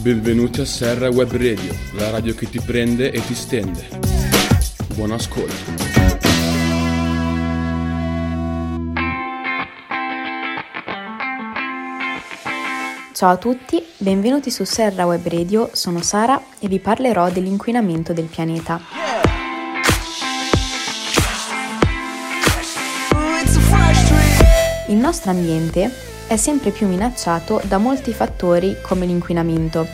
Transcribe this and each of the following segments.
Benvenuti a Serra Web Radio, la radio che ti prende e ti stende. Buon ascolto. Ciao a tutti, benvenuti su Serra Web Radio, sono Sara e vi parlerò dell'inquinamento del pianeta. Il nostro ambiente è sempre più minacciato da molti fattori come l'inquinamento,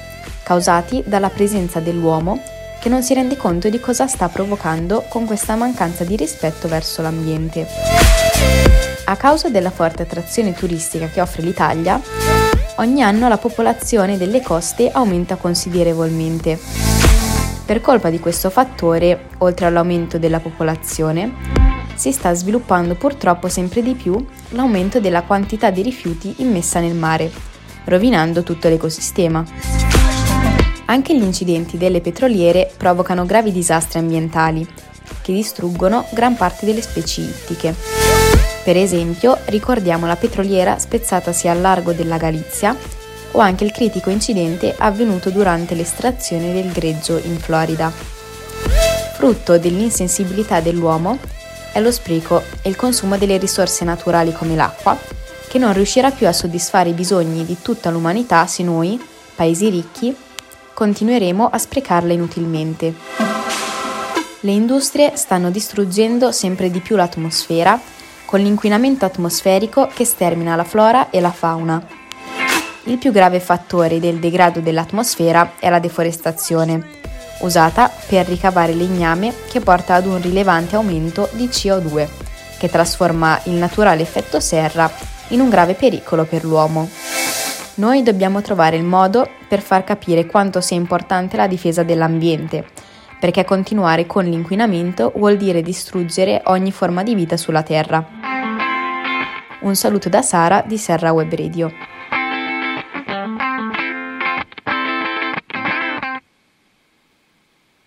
causati dalla presenza dell'uomo che non si rende conto di cosa sta provocando con questa mancanza di rispetto verso l'ambiente. A causa della forte attrazione turistica che offre l'Italia, ogni anno la popolazione delle coste aumenta considerevolmente. Per colpa di questo fattore, oltre all'aumento della popolazione, si sta sviluppando purtroppo sempre di più l'aumento della quantità di rifiuti immessa nel mare, rovinando tutto l'ecosistema. Anche gli incidenti delle petroliere provocano gravi disastri ambientali, che distruggono gran parte delle specie ittiche. Per esempio, ricordiamo la petroliera spezzatasi al largo della Galizia o anche il critico incidente avvenuto durante l'estrazione del greggio in Florida. Frutto dell'insensibilità dell'uomo, è lo spreco e il consumo delle risorse naturali come l'acqua, che non riuscirà più a soddisfare i bisogni di tutta l'umanità se noi, paesi ricchi, continueremo a sprecarla inutilmente. Le industrie stanno distruggendo sempre di più l'atmosfera con l'inquinamento atmosferico che stermina la flora e la fauna. Il più grave fattore del degrado dell'atmosfera è la deforestazione, usata per ricavare legname che porta ad un rilevante aumento di CO2, che trasforma il naturale effetto serra in un grave pericolo per l'uomo. Noi dobbiamo trovare il modo per far capire quanto sia importante la difesa dell'ambiente, perché continuare con l'inquinamento vuol dire distruggere ogni forma di vita sulla Terra. Un saluto da Sara di Serra Web Radio.